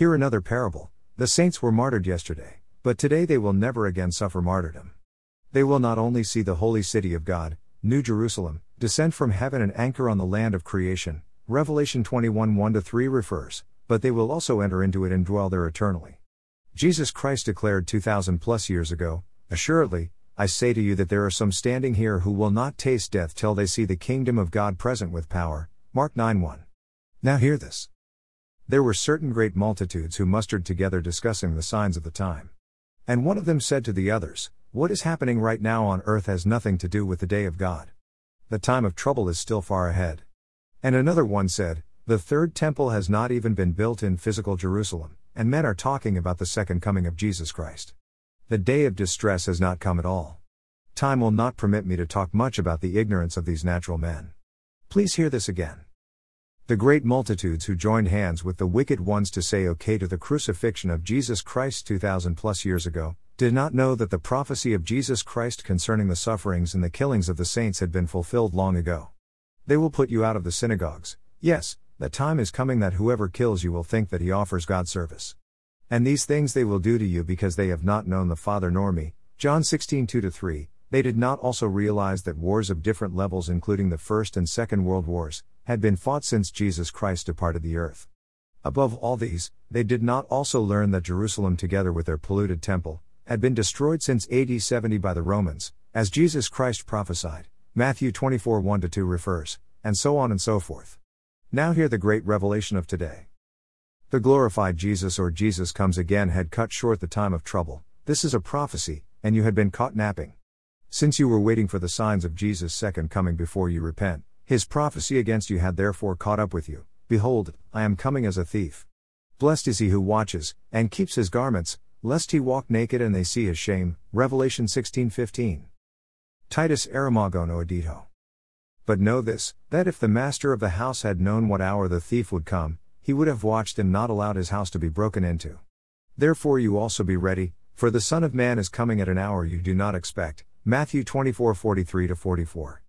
Hear another parable. The saints were martyred yesterday, but today they will never again suffer martyrdom. They will not only see the holy city of God, New Jerusalem, descend from heaven and anchor on the land of creation, Revelation 21 1 3 refers, but they will also enter into it and dwell there eternally. Jesus Christ declared 2000 plus years ago, Assuredly, I say to you that there are some standing here who will not taste death till they see the kingdom of God present with power. Mark 9 1. Now hear this. There were certain great multitudes who mustered together discussing the signs of the time. And one of them said to the others, What is happening right now on earth has nothing to do with the day of God. The time of trouble is still far ahead. And another one said, The third temple has not even been built in physical Jerusalem, and men are talking about the second coming of Jesus Christ. The day of distress has not come at all. Time will not permit me to talk much about the ignorance of these natural men. Please hear this again. The great multitudes who joined hands with the wicked ones to say okay to the crucifixion of Jesus Christ 2000 plus years ago, did not know that the prophecy of Jesus Christ concerning the sufferings and the killings of the saints had been fulfilled long ago. They will put you out of the synagogues. Yes, the time is coming that whoever kills you will think that he offers God service. And these things they will do to you because they have not known the Father nor me. John 16 2 3. They did not also realize that wars of different levels, including the First and Second World Wars, had been fought since Jesus Christ departed the earth. Above all these, they did not also learn that Jerusalem, together with their polluted temple, had been destroyed since AD 70 by the Romans, as Jesus Christ prophesied. Matthew 24 1 2 refers, and so on and so forth. Now hear the great revelation of today. The glorified Jesus or Jesus comes again had cut short the time of trouble. This is a prophecy, and you had been caught napping. Since you were waiting for the signs of Jesus' second coming before you repent, his prophecy against you had therefore caught up with you. Behold, I am coming as a thief. Blessed is he who watches, and keeps his garments, lest he walk naked and they see his shame. Revelation 16:15. Titus Aramagon Oedito. But know this, that if the master of the house had known what hour the thief would come, he would have watched and not allowed his house to be broken into. Therefore you also be ready, for the Son of Man is coming at an hour you do not expect. Matthew 24 43 44.